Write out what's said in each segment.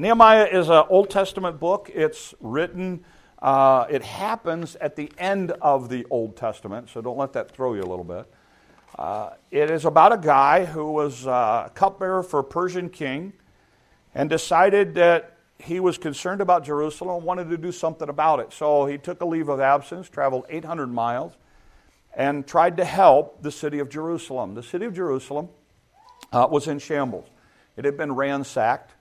Nehemiah is an Old Testament book. It's written, uh, it happens at the end of the Old Testament, so don't let that throw you a little bit. Uh, it is about a guy who was uh, a cupbearer for a Persian king and decided that he was concerned about Jerusalem and wanted to do something about it. So he took a leave of absence, traveled 800 miles, and tried to help the city of Jerusalem. The city of Jerusalem uh, was in shambles, it had been ransacked.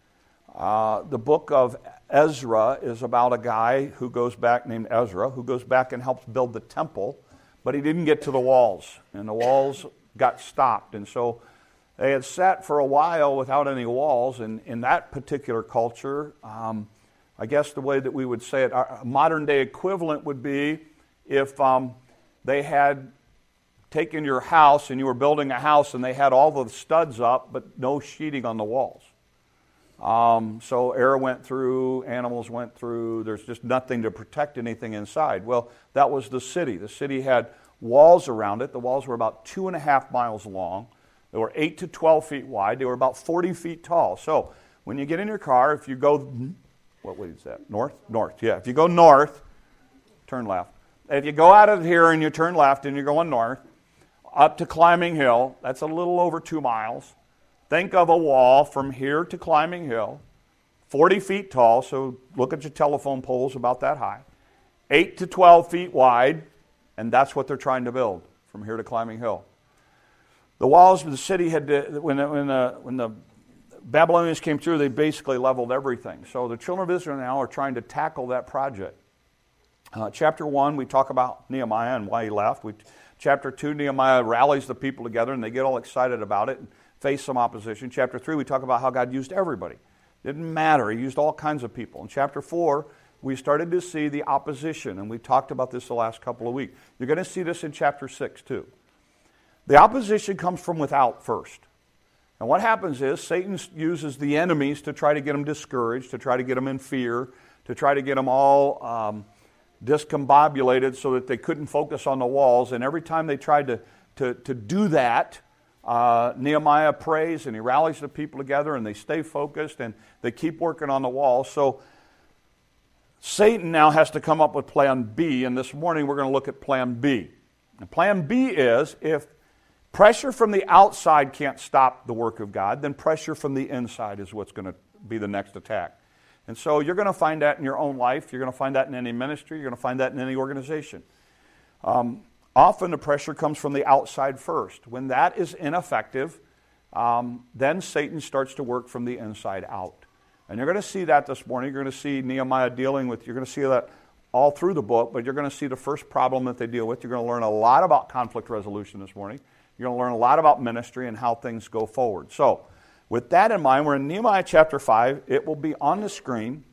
Uh, the book of Ezra is about a guy who goes back, named Ezra, who goes back and helps build the temple, but he didn't get to the walls, and the walls got stopped. And so they had sat for a while without any walls, and in that particular culture, um, I guess the way that we would say it, our modern day equivalent would be if um, they had taken your house and you were building a house and they had all the studs up but no sheeting on the walls. Um, so air went through, animals went through, there's just nothing to protect anything inside. Well, that was the city. The city had walls around it. The walls were about two and a half miles long. They were 8 to 12 feet wide. They were about 40 feet tall. So when you get in your car, if you go, what way is that? North? North, yeah. If you go north, turn left. If you go out of here and you turn left and you're going north, up to Climbing Hill, that's a little over two miles. Think of a wall from here to Climbing Hill, 40 feet tall, so look at your telephone poles about that high, 8 to 12 feet wide, and that's what they're trying to build from here to Climbing Hill. The walls of the city had, to, when, the, when, the, when the Babylonians came through, they basically leveled everything. So the children of Israel now are trying to tackle that project. Uh, chapter 1, we talk about Nehemiah and why he left. We, chapter 2, Nehemiah rallies the people together and they get all excited about it face some opposition. Chapter 3, we talk about how God used everybody. Didn't matter, He used all kinds of people. In chapter 4, we started to see the opposition, and we talked about this the last couple of weeks. You're going to see this in chapter 6 too. The opposition comes from without first. And what happens is Satan uses the enemies to try to get them discouraged, to try to get them in fear, to try to get them all um, discombobulated so that they couldn't focus on the walls. And every time they tried to, to, to do that, uh, Nehemiah prays and he rallies the people together and they stay focused and they keep working on the wall. So Satan now has to come up with plan B, and this morning we're going to look at plan B. And plan B is if pressure from the outside can't stop the work of God, then pressure from the inside is what's going to be the next attack. And so you're going to find that in your own life. You're going to find that in any ministry. You're going to find that in any organization. Um, Often the pressure comes from the outside first. When that is ineffective, um, then Satan starts to work from the inside out. And you're going to see that this morning. You're going to see Nehemiah dealing with, you're going to see that all through the book, but you're going to see the first problem that they deal with. You're going to learn a lot about conflict resolution this morning. You're going to learn a lot about ministry and how things go forward. So, with that in mind, we're in Nehemiah chapter 5. It will be on the screen.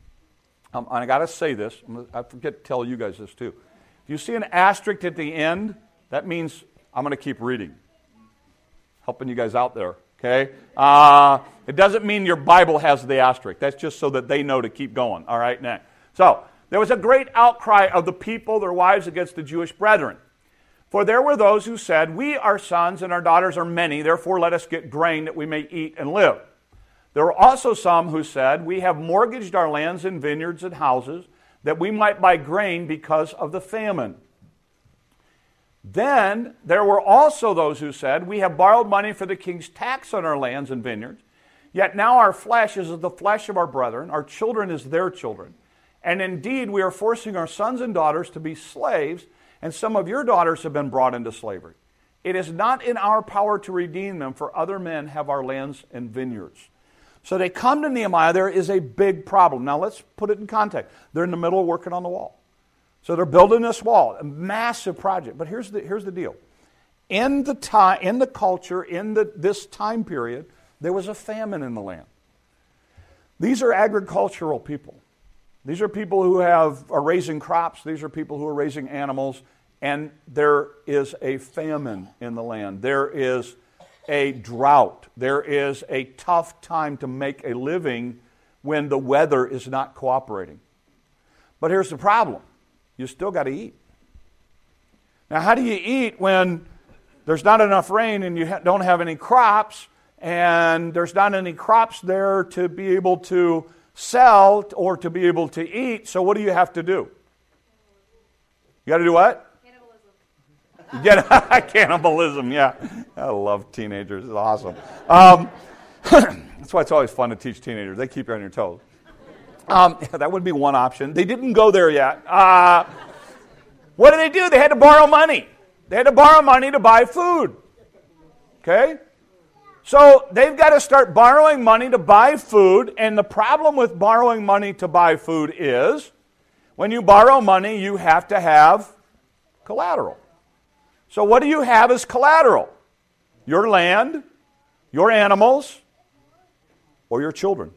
Um, and I got to say this, I forget to tell you guys this too. If you see an asterisk at the end, that means I'm going to keep reading. Helping you guys out there, okay? Uh, it doesn't mean your Bible has the asterisk. That's just so that they know to keep going. All right, next. So, there was a great outcry of the people, their wives, against the Jewish brethren. For there were those who said, We, our sons and our daughters, are many, therefore let us get grain that we may eat and live. There were also some who said, We have mortgaged our lands and vineyards and houses that we might buy grain because of the famine. Then there were also those who said, We have borrowed money for the king's tax on our lands and vineyards, yet now our flesh is the flesh of our brethren, our children is their children. And indeed, we are forcing our sons and daughters to be slaves, and some of your daughters have been brought into slavery. It is not in our power to redeem them, for other men have our lands and vineyards. So they come to Nehemiah. There is a big problem. Now let's put it in context. They're in the middle of working on the wall. So they're building this wall, a massive project. But here's the, here's the deal. In the time, in the culture, in the, this time period, there was a famine in the land. These are agricultural people. These are people who have, are raising crops. These are people who are raising animals. And there is a famine in the land. There is a drought. There is a tough time to make a living when the weather is not cooperating. But here's the problem you still got to eat. Now, how do you eat when there's not enough rain and you don't have any crops, and there's not any crops there to be able to sell or to be able to eat. So what do you have to do? You got to do what? Get cannibalism. Yeah, I love teenagers. It's awesome. Um, that's why it's always fun to teach teenagers. They keep you on your toes. Um, that would be one option. They didn't go there yet. Uh, what did they do? They had to borrow money. They had to borrow money to buy food. Okay? So they've got to start borrowing money to buy food. And the problem with borrowing money to buy food is when you borrow money, you have to have collateral. So, what do you have as collateral? Your land, your animals, or your children.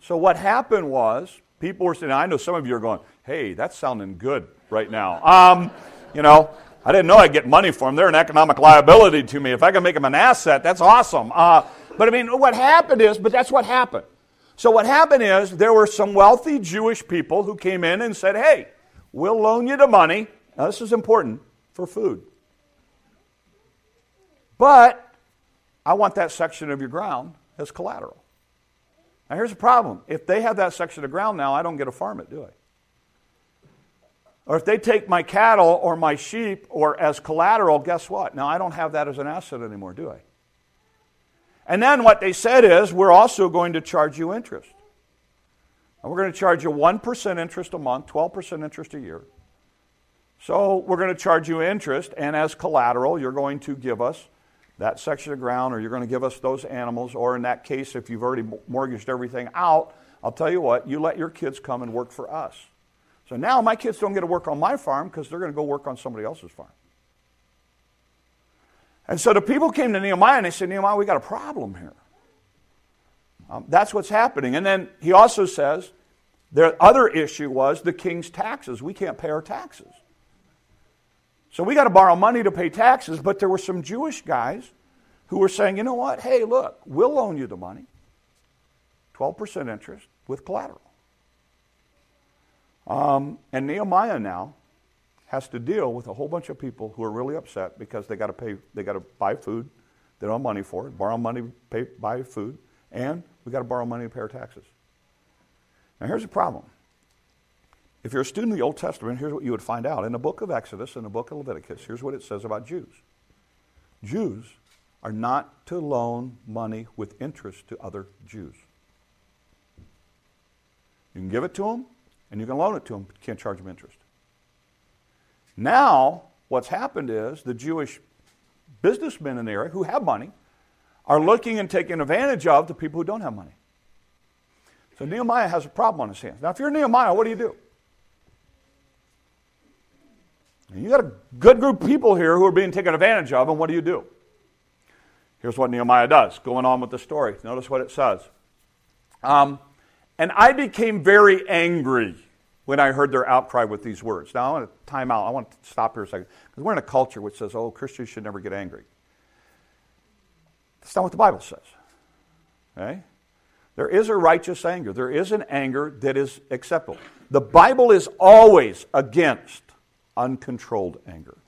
So, what happened was people were saying, I know some of you are going, hey, that's sounding good right now. Um, you know, I didn't know I'd get money for them. They're an economic liability to me. If I can make them an asset, that's awesome. Uh, but I mean, what happened is, but that's what happened. So what happened is there were some wealthy Jewish people who came in and said, hey, we'll loan you the money. Now, this is important for food. But I want that section of your ground as collateral. Now, here's the problem. If they have that section of ground now, I don't get to farm it, do I? Or if they take my cattle or my sheep or as collateral, guess what? Now I don't have that as an asset anymore, do I? And then what they said is, we're also going to charge you interest. And we're going to charge you 1% interest a month, 12% interest a year. So we're going to charge you interest, and as collateral, you're going to give us that section of ground, or you're going to give us those animals, or in that case, if you've already mortgaged everything out, I'll tell you what, you let your kids come and work for us. So now my kids don't get to work on my farm because they're going to go work on somebody else's farm. And so the people came to Nehemiah and they said, Nehemiah, we got a problem here. Um, that's what's happening. And then he also says, the other issue was the king's taxes. We can't pay our taxes. So we got to borrow money to pay taxes, but there were some Jewish guys who were saying, you know what? Hey, look, we'll loan you the money, 12% interest with collateral. Um, and Nehemiah now has to deal with a whole bunch of people who are really upset because they got to pay, they got to buy food, they don't have money for it, borrow money, pay, buy food, and we got to borrow money to pay our taxes. Now here's the problem. If you're a student of the Old Testament, here's what you would find out. In the book of Exodus and the book of Leviticus, here's what it says about Jews. Jews are not to loan money with interest to other Jews. You can give it to them, and you can loan it to them, but you can't charge them interest. Now, what's happened is the Jewish businessmen in the area who have money are looking and taking advantage of the people who don't have money. So Nehemiah has a problem on his hands. Now, if you're Nehemiah, what do you do? You got a good group of people here who are being taken advantage of, and what do you do? Here's what Nehemiah does, going on with the story. Notice what it says. Um, and I became very angry when I heard their outcry with these words. Now, I want to time out. I want to stop here a second. Because we're in a culture which says, oh, Christians should never get angry. That's not what the Bible says. Okay? There is a righteous anger. There is an anger that is acceptable. The Bible is always against uncontrolled anger.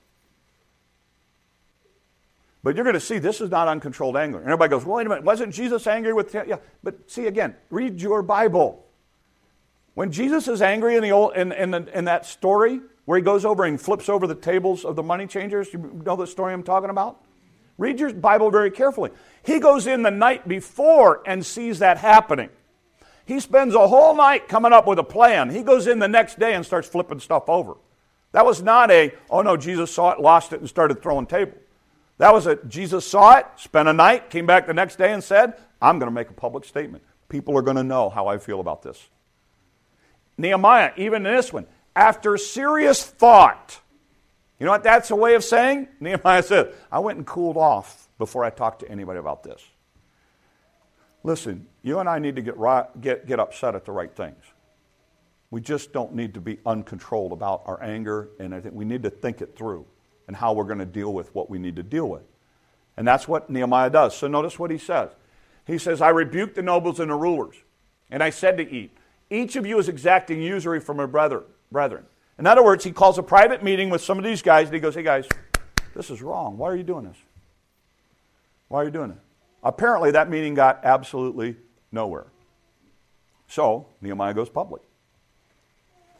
But you're going to see this is not uncontrolled anger. And everybody goes, well, wait a minute, wasn't Jesus angry with. Yeah, but see again, read your Bible. When Jesus is angry in, the old, in, in, the, in that story where he goes over and flips over the tables of the money changers, you know the story I'm talking about? Read your Bible very carefully. He goes in the night before and sees that happening. He spends a whole night coming up with a plan. He goes in the next day and starts flipping stuff over. That was not a, oh no, Jesus saw it, lost it, and started throwing tables. That was a, Jesus saw it, spent a night, came back the next day and said, I'm going to make a public statement. People are going to know how I feel about this. Nehemiah, even in this one, after serious thought, you know what that's a way of saying? Nehemiah said, I went and cooled off before I talked to anybody about this. Listen, you and I need to get, right, get, get upset at the right things. We just don't need to be uncontrolled about our anger, and I think we need to think it through and how we're going to deal with what we need to deal with. And that's what Nehemiah does. So notice what he says. He says, I rebuked the nobles and the rulers, and I said to eat, each of you is exacting usury from a brother, brethren. In other words, he calls a private meeting with some of these guys, and he goes, Hey guys, this is wrong. Why are you doing this? Why are you doing it? Apparently, that meeting got absolutely nowhere. So, Nehemiah goes public.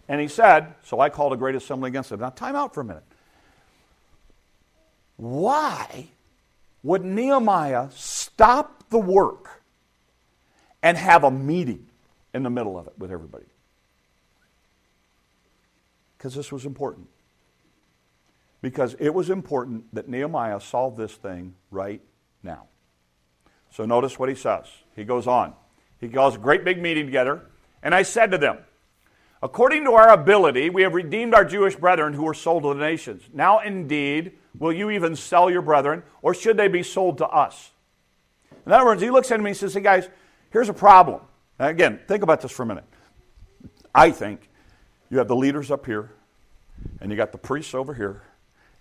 And he said, So I called a great assembly against them. Now, time out for a minute. Why would Nehemiah stop the work and have a meeting in the middle of it with everybody? Because this was important. Because it was important that Nehemiah solve this thing right now. So notice what he says. He goes on. He calls a great big meeting together. And I said to them, According to our ability, we have redeemed our Jewish brethren who were sold to the nations. Now, indeed, will you even sell your brethren, or should they be sold to us? In other words, he looks at me and says, Hey, guys, here's a problem. Now, again, think about this for a minute. I think you have the leaders up here, and you got the priests over here,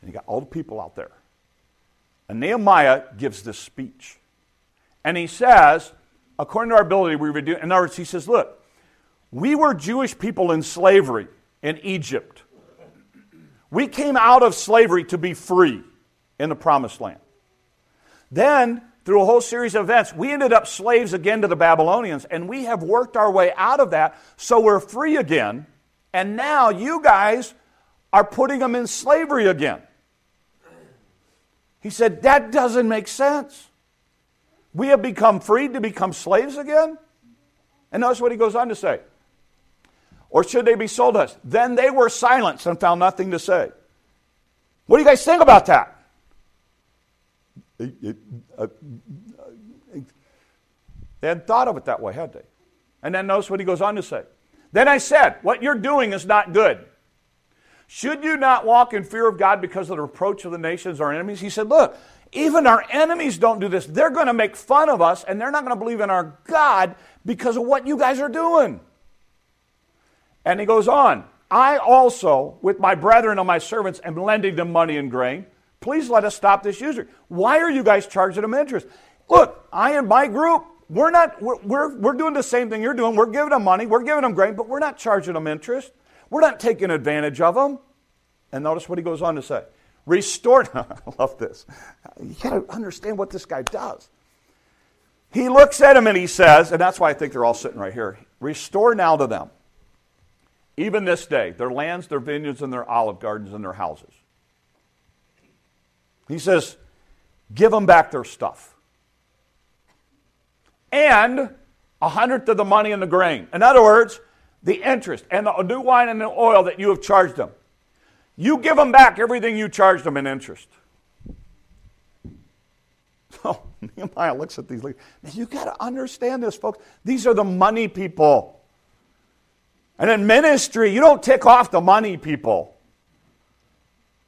and you got all the people out there. And Nehemiah gives this speech. And he says, according to our ability, we would do. In other words, he says, look, we were Jewish people in slavery in Egypt. We came out of slavery to be free in the promised land. Then, through a whole series of events, we ended up slaves again to the Babylonians, and we have worked our way out of that, so we're free again. And now you guys are putting them in slavery again. He said, That doesn't make sense. We have become freed to become slaves again? And notice what he goes on to say. Or should they be sold us? Then they were silenced and found nothing to say. What do you guys think about that? Uh, they hadn't thought of it that way, had they? And then notice what he goes on to say. Then I said, What you're doing is not good. Should you not walk in fear of God because of the reproach of the nations, our enemies? He said, Look, even our enemies don't do this. They're going to make fun of us and they're not going to believe in our God because of what you guys are doing. And he goes on, I also, with my brethren and my servants, am lending them money and grain. Please let us stop this usury. Why are you guys charging them interest? Look, I and my group, we're not, we're, we're, we're doing the same thing you're doing. We're giving them money, we're giving them grain, but we're not charging them interest. We're not taking advantage of them. And notice what he goes on to say. Restore, I love this. You got to understand what this guy does. He looks at him and he says, and that's why I think they're all sitting right here Restore now to them, even this day, their lands, their vineyards, and their olive gardens and their houses. He says, Give them back their stuff. And a hundredth of the money and the grain. In other words, the interest and the new wine and the oil that you have charged them. You give them back everything you charged them in interest. So oh, Nehemiah looks at these leaders. You got to understand this, folks. These are the money people. And in ministry, you don't tick off the money people.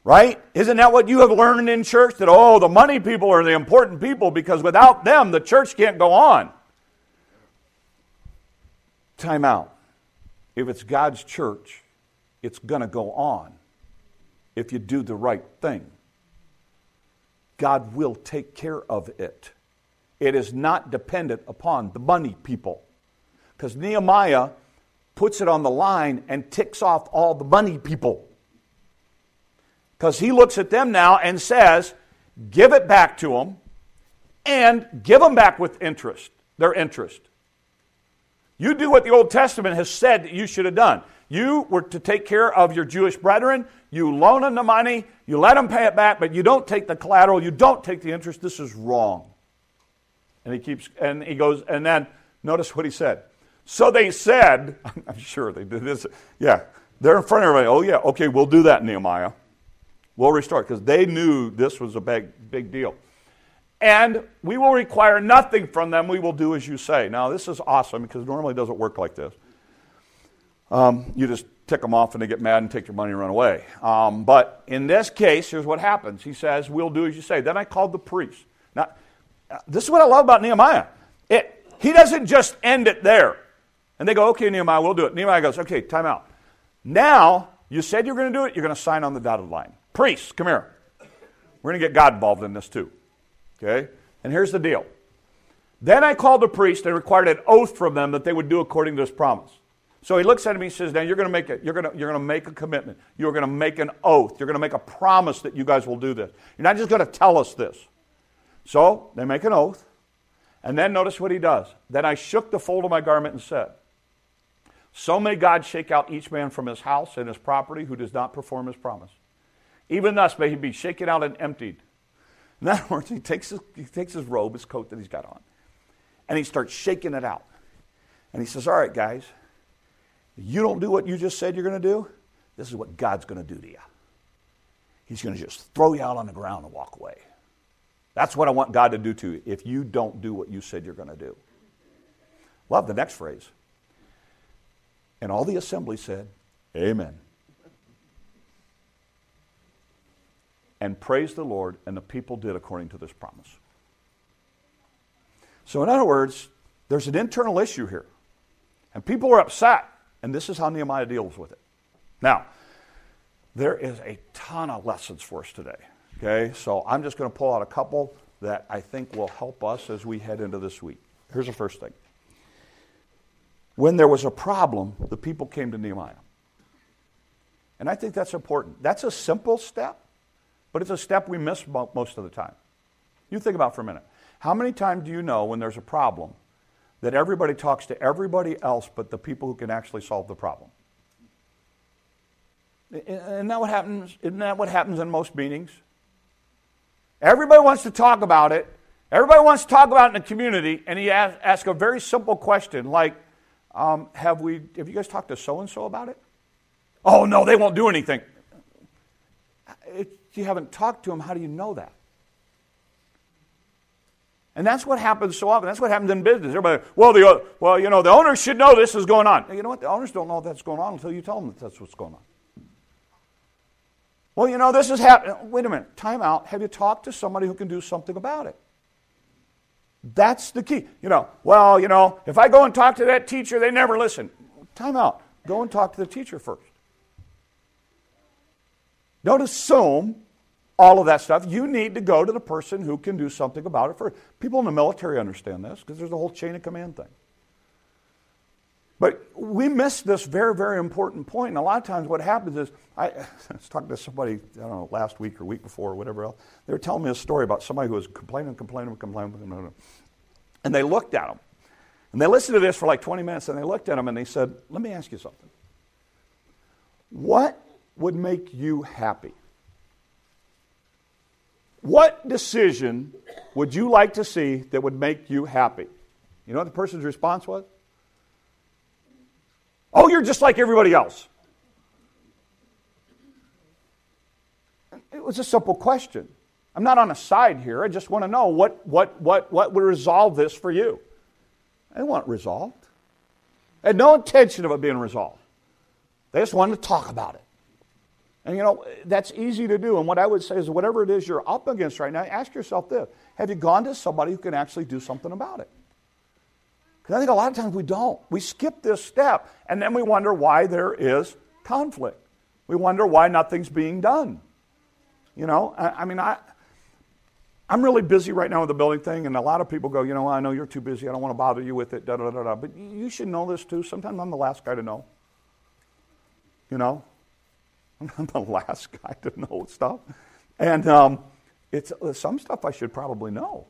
Right? Isn't that what you have learned in church? That, oh, the money people are the important people because without them, the church can't go on. Time out. If it's God's church, it's going to go on if you do the right thing. God will take care of it. It is not dependent upon the money people. Because Nehemiah puts it on the line and ticks off all the money people. Because he looks at them now and says, give it back to them and give them back with interest, their interest. You do what the Old Testament has said that you should have done. You were to take care of your Jewish brethren. You loan them the money. You let them pay it back, but you don't take the collateral. You don't take the interest. This is wrong. And he keeps, and he goes, and then notice what he said. So they said, I'm sure they did this. Yeah, they're in front of everybody. Oh, yeah, okay, we'll do that, Nehemiah. We'll restore because they knew this was a big, big deal and we will require nothing from them. We will do as you say. Now, this is awesome because normally it doesn't work like this. Um, you just tick them off and they get mad and take your money and run away. Um, but in this case, here's what happens. He says, We'll do as you say. Then I called the priest. Now, this is what I love about Nehemiah. It, he doesn't just end it there. And they go, Okay, Nehemiah, we'll do it. Nehemiah goes, Okay, time out. Now, you said you're going to do it, you're going to sign on the dotted line. Priests, come here. We're going to get God involved in this too. Okay? And here's the deal. Then I called the priest and required an oath from them that they would do according to this promise. So he looks at him and says, Now you're going to make it, you're going to, you're going to make a commitment. You're going to make an oath. You're going to make a promise that you guys will do this. You're not just going to tell us this. So they make an oath. And then notice what he does. Then I shook the fold of my garment and said, So may God shake out each man from his house and his property who does not perform his promise. Even thus may he be shaken out and emptied. In other words, he takes his, he takes his robe, his coat that he's got on, and he starts shaking it out. And he says, All right, guys, you don't do what you just said you're going to do. This is what God's going to do to you. He's going to just throw you out on the ground and walk away. That's what I want God to do to you if you don't do what you said you're going to do. Love the next phrase. And all the assembly said, Amen. And praised the Lord, and the people did according to this promise. So, in other words, there's an internal issue here. And people are upset. And this is how Nehemiah deals with it. Now, there is a ton of lessons for us today. Okay, so I'm just going to pull out a couple that I think will help us as we head into this week. Here's the first thing. When there was a problem, the people came to Nehemiah. And I think that's important. That's a simple step, but it's a step we miss most of the time. You think about for a minute. How many times do you know when there's a problem that everybody talks to everybody else but the people who can actually solve the problem? Isn't that what happens? Isn't that what happens in most meetings? Everybody wants to talk about it. Everybody wants to talk about it in the community, and he asks ask a very simple question like, um, "Have we? Have you guys talked to so and so about it?" Oh no, they won't do anything. If you haven't talked to them, how do you know that? And that's what happens so often. That's what happens in business. Everybody, well, the well, you know, the owners should know this is going on. You know what? The owners don't know that's going on until you tell them that that's what's going on. Well, you know, this is happening. Wait a minute. Time out. Have you talked to somebody who can do something about it? That's the key. You know, well, you know, if I go and talk to that teacher, they never listen. Time out. Go and talk to the teacher first. Don't assume all of that stuff. You need to go to the person who can do something about it first. People in the military understand this because there's a whole chain of command thing. But we miss this very, very important point. And a lot of times what happens is, I, I was talking to somebody, I don't know, last week or week before or whatever else. They were telling me a story about somebody who was complaining, complaining, complaining, complaining. And they looked at him. And they listened to this for like 20 minutes and they looked at him and they said, Let me ask you something. What would make you happy? What decision would you like to see that would make you happy? You know what the person's response was? Oh, you're just like everybody else. It was a simple question. I'm not on a side here. I just want to know what, what, what, what would resolve this for you. I want resolved. I had no intention of it being resolved. They just wanted to talk about it. And you know, that's easy to do. And what I would say is, whatever it is you're up against right now, ask yourself this Have you gone to somebody who can actually do something about it? Because I think a lot of times we don't. We skip this step, and then we wonder why there is conflict. We wonder why nothing's being done. You know, I, I mean, I, I'm really busy right now with the building thing, and a lot of people go, you know, I know you're too busy. I don't want to bother you with it. Da da da da. But you should know this too. Sometimes I'm the last guy to know. You know, I'm the last guy to know stuff, and um, it's some stuff I should probably know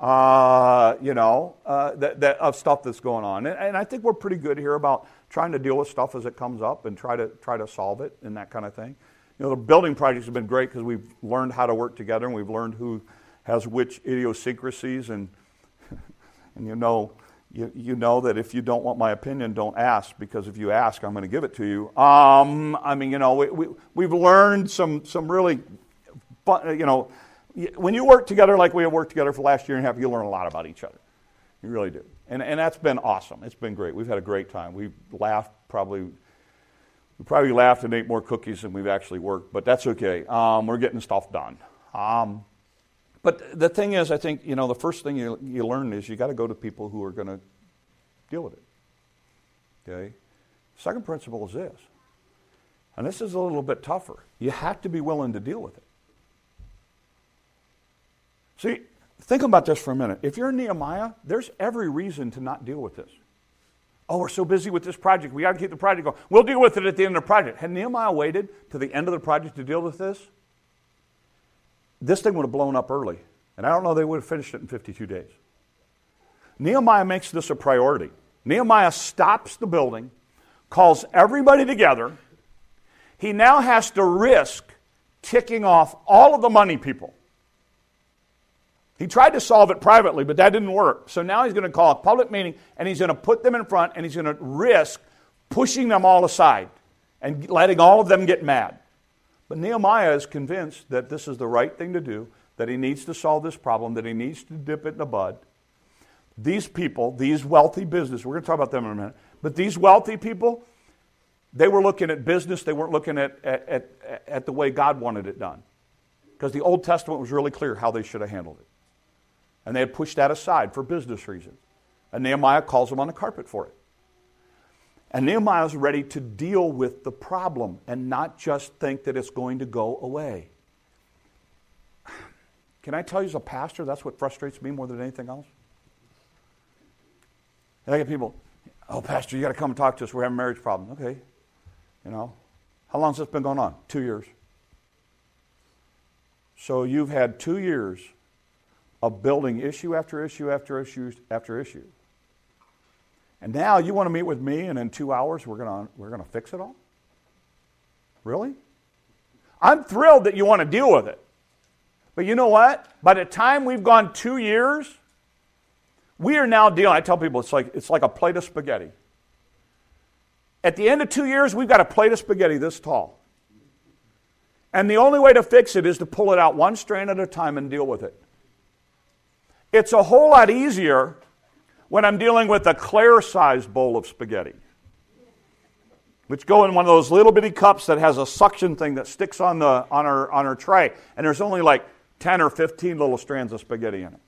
uh, you know, uh, that, that, of stuff that's going on. And, and, I think we're pretty good here about trying to deal with stuff as it comes up and try to try to solve it and that kind of thing. You know, the building projects have been great because we've learned how to work together and we've learned who has which idiosyncrasies and and you know. You, you know that if you don't want my opinion, don't ask because if you ask, I'm going to give it to you. Um, I mean, you know, we, we, we've learned some, some really, you know, when you work together like we have worked together for the last year and a half, you learn a lot about each other. You really do. And, and that's been awesome. It's been great. We've had a great time. We've laughed probably, we probably laughed and ate more cookies than we've actually worked, but that's okay. Um, we're getting stuff done. Um, but the thing is, I think, you know, the first thing you, you learn is you got to go to people who are going to deal with it. Okay? Second principle is this, and this is a little bit tougher. You have to be willing to deal with it. See, think about this for a minute. If you're Nehemiah, there's every reason to not deal with this. Oh, we're so busy with this project. We got to keep the project going. We'll deal with it at the end of the project. Had Nehemiah waited to the end of the project to deal with this, this thing would have blown up early. And I don't know they would have finished it in 52 days. Nehemiah makes this a priority. Nehemiah stops the building, calls everybody together. He now has to risk ticking off all of the money people. He tried to solve it privately, but that didn't work. So now he's going to call a public meeting and he's going to put them in front and he's going to risk pushing them all aside and letting all of them get mad. But Nehemiah is convinced that this is the right thing to do, that he needs to solve this problem, that he needs to dip it in the bud. These people, these wealthy business, we're going to talk about them in a minute, but these wealthy people, they were looking at business, they weren't looking at, at, at, at the way God wanted it done. Because the Old Testament was really clear how they should have handled it. And they had pushed that aside for business reasons. And Nehemiah calls them on the carpet for it. And Nehemiah is ready to deal with the problem and not just think that it's going to go away. Can I tell you, as a pastor, that's what frustrates me more than anything else? And I get people, oh, Pastor, you got to come and talk to us. We're having a marriage problem. Okay. You know, how long has this been going on? Two years. So you've had two years of building issue after issue after issue after issue. And now you want to meet with me, and in two hours we're going we're going to fix it all? Really? I'm thrilled that you want to deal with it. But you know what? By the time we've gone two years, we are now dealing. I tell people it's like, it's like a plate of spaghetti. At the end of two years, we've got a plate of spaghetti this tall. And the only way to fix it is to pull it out one strand at a time and deal with it. It's a whole lot easier when I'm dealing with a Claire sized bowl of spaghetti, which go in one of those little bitty cups that has a suction thing that sticks on, the, on, our, on our tray, and there's only like 10 or 15 little strands of spaghetti in it.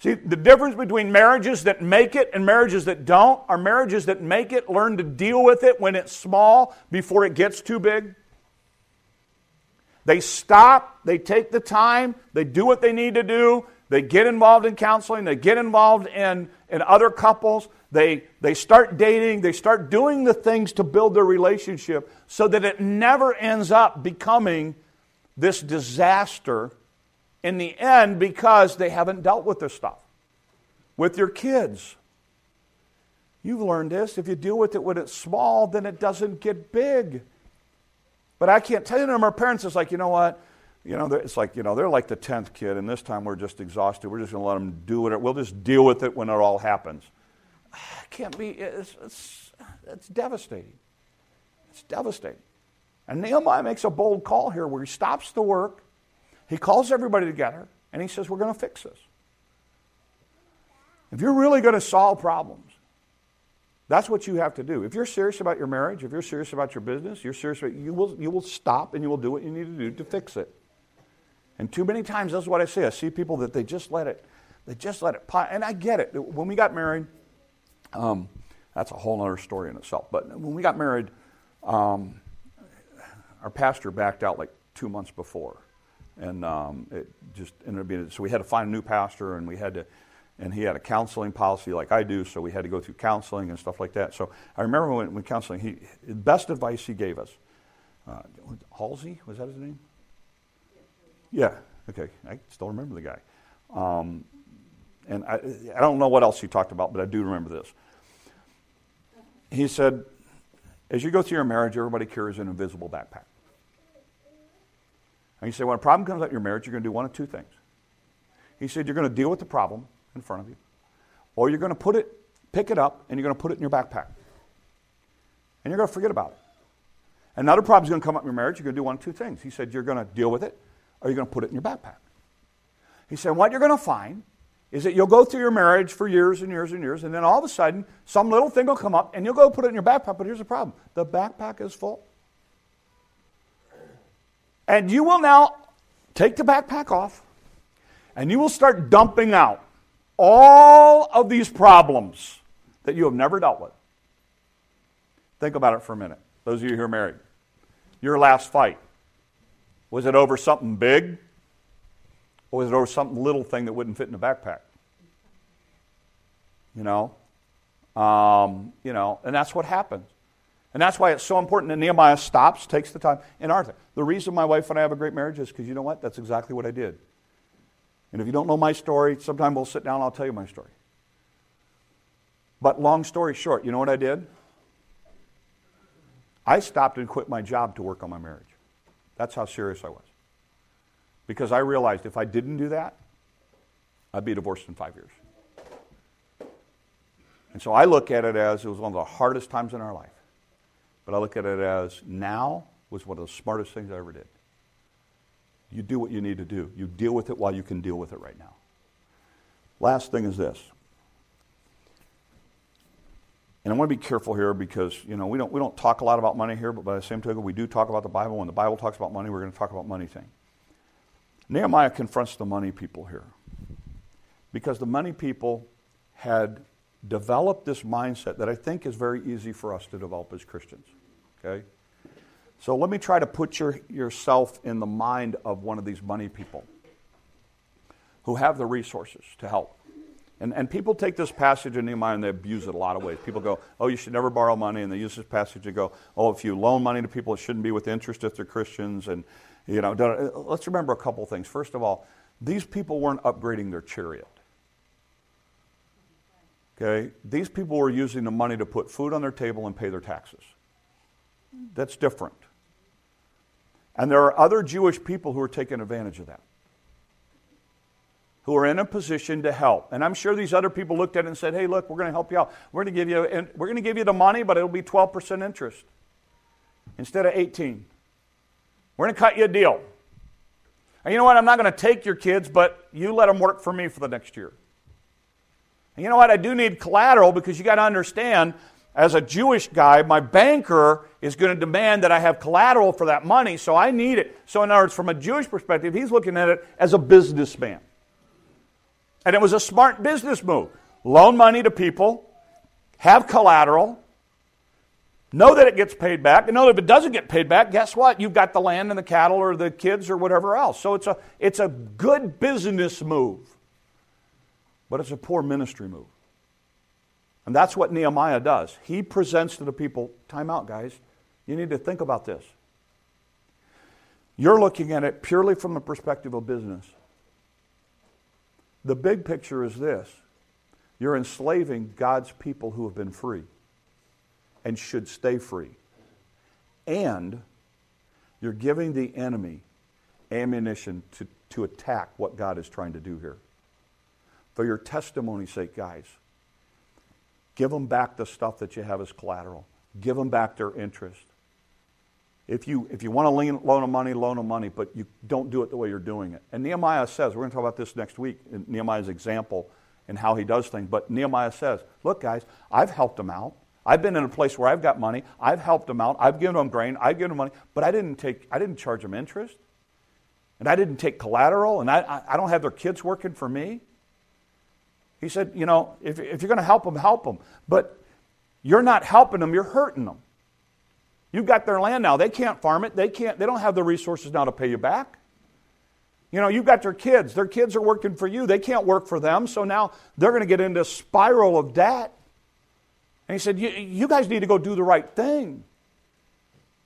See, the difference between marriages that make it and marriages that don't are marriages that make it learn to deal with it when it's small before it gets too big. They stop, they take the time, they do what they need to do, they get involved in counseling, they get involved in, in other couples, they, they start dating, they start doing the things to build their relationship so that it never ends up becoming this disaster in the end because they haven't dealt with this stuff. With your kids, you've learned this. If you deal with it when it's small, then it doesn't get big. But I can't tell you, our parents, it's like, you know what? You know, it's like, you know, they're like the 10th kid, and this time we're just exhausted. We're just going to let them do it. We'll just deal with it when it all happens. It can't be, it's, it's, it's devastating. It's devastating. And Nehemiah makes a bold call here where he stops the work, he calls everybody together, and he says, We're going to fix this. If you're really going to solve problems, that's what you have to do. If you're serious about your marriage, if you're serious about your business, you're serious about, you will you will stop and you will do what you need to do to fix it. And too many times that's what I see. I see people that they just let it, they just let it pile. And I get it. When we got married, um, that's a whole other story in itself. But when we got married, um, our pastor backed out like two months before, and um, it just ended up being so we had to find a new pastor, and we had to and he had a counseling policy like I do, so we had to go through counseling and stuff like that. So I remember when, when counseling, he the best advice he gave us. Uh, Halsey was that his name? Yeah. Okay. I still remember the guy. Um, and I, I don't know what else he talked about, but I do remember this. He said, as you go through your marriage, everybody carries an invisible backpack. And he said, when a problem comes up in your marriage, you're going to do one of two things. He said, you're going to deal with the problem, in front of you. Or you're going to put it, pick it up, and you're going to put it in your backpack. And you're going to forget about it. Another problem is going to come up in your marriage. You're going to do one of two things. He said, you're going to deal with it, or you're going to put it in your backpack. He said, what you're going to find is that you'll go through your marriage for years and years and years, and then all of a sudden, some little thing will come up, and you'll go put it in your backpack. But here's the problem the backpack is full. And you will now take the backpack off, and you will start dumping out all of these problems that you have never dealt with. Think about it for a minute. Those of you who are married. Your last fight, was it over something big? Or was it over something little thing that wouldn't fit in a backpack? You know? Um, you know, and that's what happens. And that's why it's so important that Nehemiah stops, takes the time. And Arthur, the reason my wife and I have a great marriage is because you know what? That's exactly what I did. And if you don't know my story, sometime we'll sit down and I'll tell you my story. But long story short, you know what I did? I stopped and quit my job to work on my marriage. That's how serious I was. Because I realized if I didn't do that, I'd be divorced in five years. And so I look at it as it was one of the hardest times in our life. But I look at it as now was one of the smartest things I ever did. You do what you need to do. You deal with it while you can deal with it right now. Last thing is this. And I want to be careful here because, you know, we don't, we don't talk a lot about money here, but by the same token, we do talk about the Bible. When the Bible talks about money, we're going to talk about money thing. Nehemiah confronts the money people here because the money people had developed this mindset that I think is very easy for us to develop as Christians. Okay? So let me try to put your, yourself in the mind of one of these money people who have the resources to help. And, and people take this passage in Nehemiah and they abuse it a lot of ways. People go, oh, you should never borrow money. And they use this passage to go, oh, if you loan money to people, it shouldn't be with interest if they're Christians. And, you know, uh, let's remember a couple things. First of all, these people weren't upgrading their chariot. Okay? These people were using the money to put food on their table and pay their taxes. That's different. And there are other Jewish people who are taking advantage of that, who are in a position to help. And I'm sure these other people looked at it and said, hey, look, we're going to help you out. We're going to give you, and we're going to give you the money, but it'll be 12% interest instead of 18. We're going to cut you a deal. And you know what? I'm not going to take your kids, but you let them work for me for the next year. And you know what? I do need collateral because you got to understand as a Jewish guy, my banker is going to demand that I have collateral for that money, so I need it. So, in other words, from a Jewish perspective, he's looking at it as a businessman. And it was a smart business move. Loan money to people, have collateral, know that it gets paid back, and know that if it doesn't get paid back, guess what? You've got the land and the cattle or the kids or whatever else. So, it's a, it's a good business move, but it's a poor ministry move. And that's what Nehemiah does. He presents to the people time out, guys. You need to think about this. You're looking at it purely from the perspective of business. The big picture is this you're enslaving God's people who have been free and should stay free. And you're giving the enemy ammunition to, to attack what God is trying to do here. For your testimony's sake, guys, Give them back the stuff that you have as collateral. Give them back their interest. If you, if you want to loan, loan them money, loan them money, but you don't do it the way you're doing it. And Nehemiah says, we're going to talk about this next week, Nehemiah's example and how he does things. But Nehemiah says, look, guys, I've helped them out. I've been in a place where I've got money. I've helped them out. I've given them grain. I've given them money. But I didn't, take, I didn't charge them interest. And I didn't take collateral. And I, I don't have their kids working for me. He said, you know, if, if you're going to help them, help them. But you're not helping them, you're hurting them. You've got their land now. They can't farm it. They can't, they don't have the resources now to pay you back. You know, you've got their kids. Their kids are working for you. They can't work for them. So now they're going to get into a spiral of debt. And he said, You guys need to go do the right thing.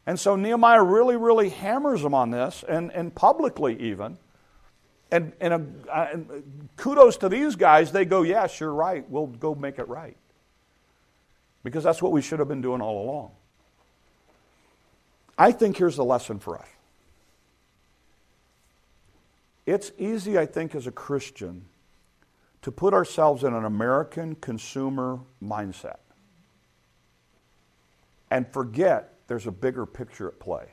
And so Nehemiah really, really hammers them on this, and, and publicly even. And, and, a, and kudos to these guys. They go, yes, you're right. We'll go make it right. Because that's what we should have been doing all along. I think here's the lesson for us. It's easy, I think, as a Christian to put ourselves in an American consumer mindset and forget there's a bigger picture at play.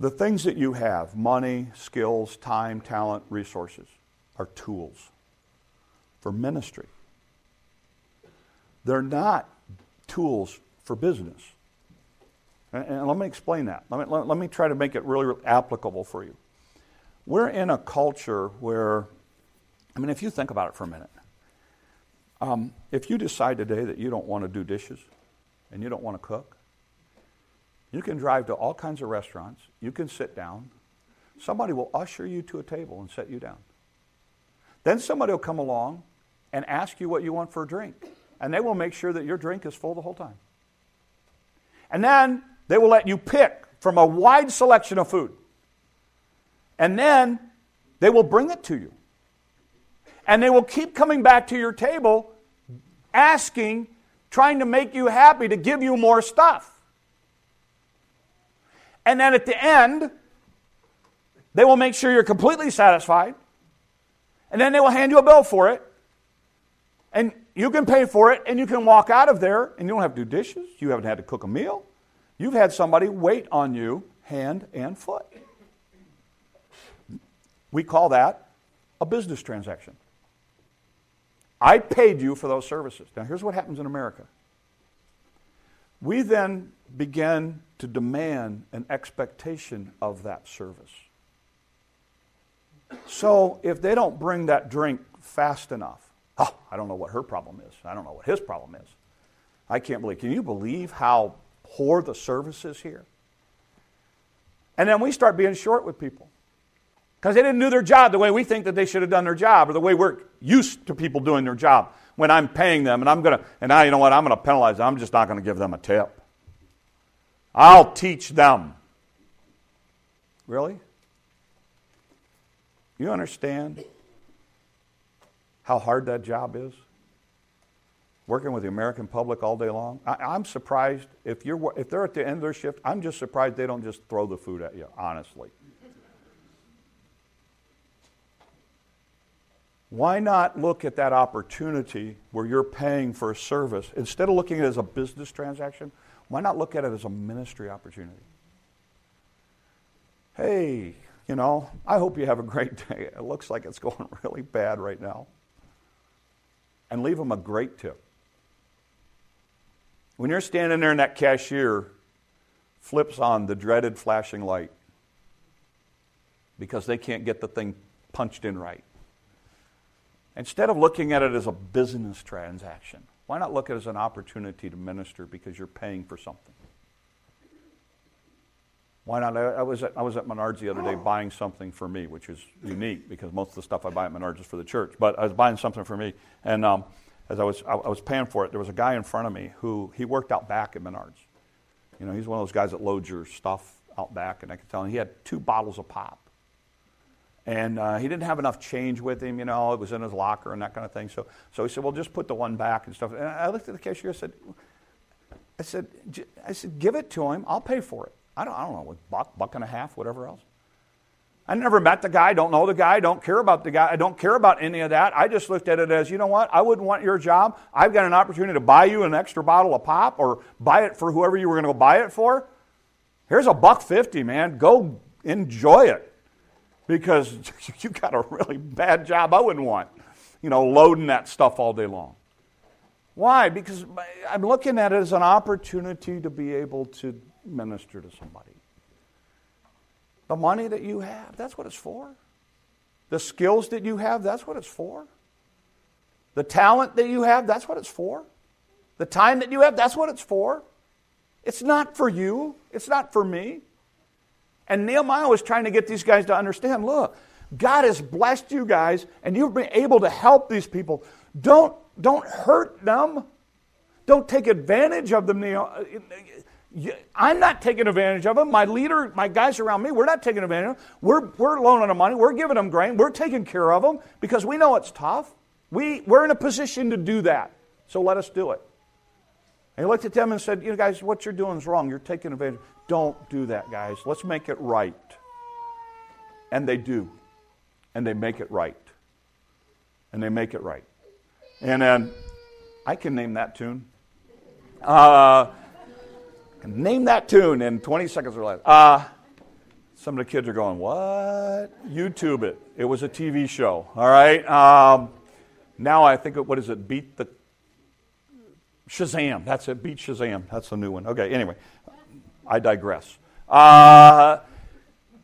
The things that you have money, skills, time, talent, resources are tools for ministry. They're not tools for business. And, let me explain that. Let me, let, let me try to make it really, really applicable for you. We're in a culture where, I mean, if you think about it for a minute, um, if you decide today that you don't want to do dishes and you don't want to cook, you can drive to all kinds of restaurants. You can sit down. Somebody will usher you to a table and set you down. Then somebody will come along and ask you what you want for a drink. And they will make sure that your drink is full the whole time. And then they will let you pick from a wide selection of food. And then They will bring it to you. And they will keep coming back to your table asking, trying to make you happy, to give you more stuff. And then at the end, they will make sure you're completely satisfied. And then they will hand you a bill for it. And you can pay for it and you can walk out of there and you don't have to do dishes. You haven't had to cook a meal. You've had somebody wait on you hand and foot. We call that a business transaction. I paid you for those services. Now, here's what happens in America we then begin to demand an expectation of that service. So, if they don't bring that drink fast enough, oh, I don't know what her problem is. I don't know what his problem is. I can't believe. Can you believe how poor the service is here? And then we start being short with people because they didn't do their job the way we think that they should have done their job or the way we're used to people doing their job when I'm paying them and I'm going to, and now you know what, I'm going to penalize them. I'm just not going to give them a tip. I'll teach them. Really? You understand how hard that job is? Working with the American public all day long. I, am surprised if you're if they're at the end of their shift. I'm just surprised they don't just throw the food at you. Honestly. Why not look at that opportunity where you're paying for a service instead of looking at it as a business transaction? Why not look at it as a ministry opportunity? Hey, you know, I hope you have a great day. It looks like it's going really bad right now. And leave them a great tip. When you're standing there and that cashier flips on the dreaded flashing light because they can't get the thing punched in right, instead of looking at it as a business transaction, why not look at it as an opportunity to minister because you're paying for something? Why not? I was, at, I was at Menards the other day buying something for me, which is unique because most of the stuff I buy at Menards is for the church. But I was buying something for me, and um, as I was, I, was paying for it, there was a guy in front of me who he worked out back at Menards. You know, he's one of those guys that loads your stuff out back, and I could tell him he had two bottles of pop. And uh, he didn't have enough change with him, you know, it was in his locker and that kind of thing. So, so he said, well, just put the one back and stuff. And I looked at the cashier, I said, I said, I said, give it to him, I'll pay for it. I don't, I don't know, buck, buck and a half, whatever else. I never met the guy, don't know the guy, don't care about the guy, I don't care about any of that. I just looked at it as, you know what, I wouldn't want your job. I've got an opportunity to buy you an extra bottle of pop or buy it for whoever you were going to buy it for. Here's a buck fifty, man. Go enjoy it. Because you got a really bad job I wouldn't want, you know, loading that stuff all day long. Why? Because I'm looking at it as an opportunity to be able to minister to somebody. The money that you have, that's what it's for. The skills that you have, that's what it's for. The talent that you have, that's what it's for. The time that you have, that's what it's for. It's not for you, it's not for me. And Nehemiah was trying to get these guys to understand look, God has blessed you guys, and you've been able to help these people. Don't, don't hurt them. Don't take advantage of them. I'm not taking advantage of them. My leader, my guys around me, we're not taking advantage of them. We're, we're loaning them money. We're giving them grain. We're taking care of them because we know it's tough. We, we're in a position to do that. So let us do it. And he looked at them and said, You know, guys, what you're doing is wrong. You're taking advantage. Don't do that, guys. Let's make it right. And they do. And they make it right. And they make it right. And then I can name that tune. Uh, Name that tune in 20 seconds or less. Uh, some of the kids are going, What? YouTube it. It was a TV show. All right. Um, now I think, what is it? Beat the. Shazam. That's it. Beat Shazam. That's the new one. Okay. Anyway, I digress. Uh,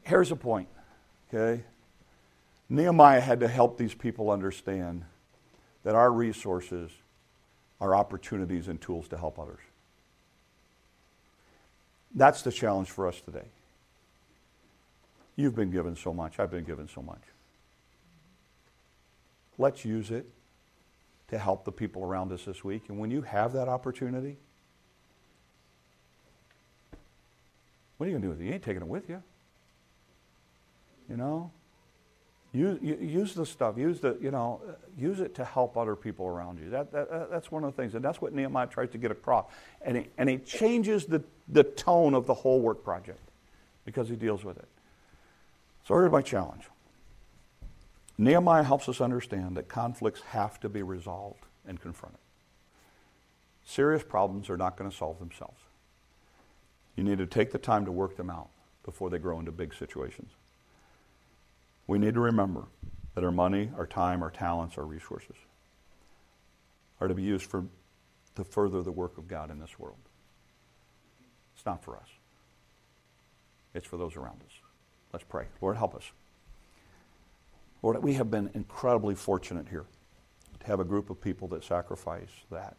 here's a point. Okay. Nehemiah had to help these people understand that our resources are opportunities and tools to help others. That's the challenge for us today. You've been given so much. I've been given so much. Let's use it to help the people around us this week. And when you have that opportunity, what are you going to do with it? You ain't taking it with you. You know? Use, use the stuff. Use the, you know, use it to help other people around you. That, that, that's one of the things, and that's what Nehemiah tries to get across. And he, and he changes the, the tone of the whole work project because he deals with it. So here's my challenge. Nehemiah helps us understand that conflicts have to be resolved and confronted. Serious problems are not going to solve themselves. You need to take the time to work them out before they grow into big situations. We need to remember that our money, our time, our talents, our resources are to be used for, to further the work of God in this world. It's not for us, it's for those around us. Let's pray. Lord, help us. Lord, we have been incredibly fortunate here to have a group of people that sacrifice, that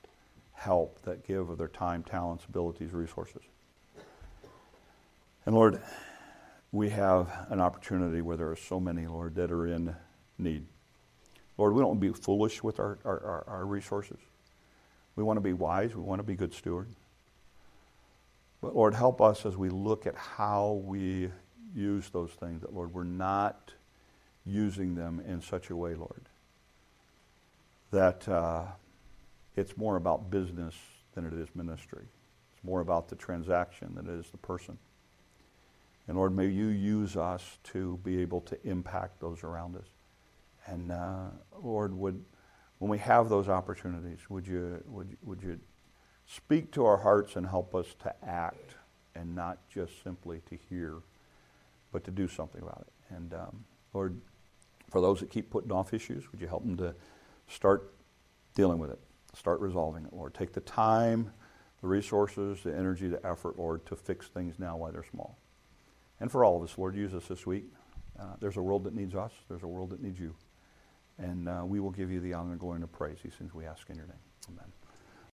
help, that give of their time, talents, abilities, resources. And Lord, we have an opportunity where there are so many, Lord, that are in need. Lord, we don't be foolish with our, our, our, resources. We want to be wise. We want to be good stewards. But Lord, help us as we look at how we use those things, that, Lord, we're not using them in such a way, Lord, that uh, it's more about business than it is ministry. It's more about the transaction than it is the person. And Lord, may you use us to be able to impact those around us. And uh, Lord, would when we have those opportunities, would you would would you speak to our hearts and help us to act and not just simply to hear, but to do something about it. And um, Lord, for those that keep putting off issues, would you help them to start dealing with it, start resolving it, Lord? Take the time, the resources, the energy, the effort, Lord, to fix things now while they're small. And for all of us, Lord, use us this week. Uh, there's a world that needs us. There's a world that needs you. And uh, we will give you the honor, glory, and the praise. These things we ask in your name. Amen.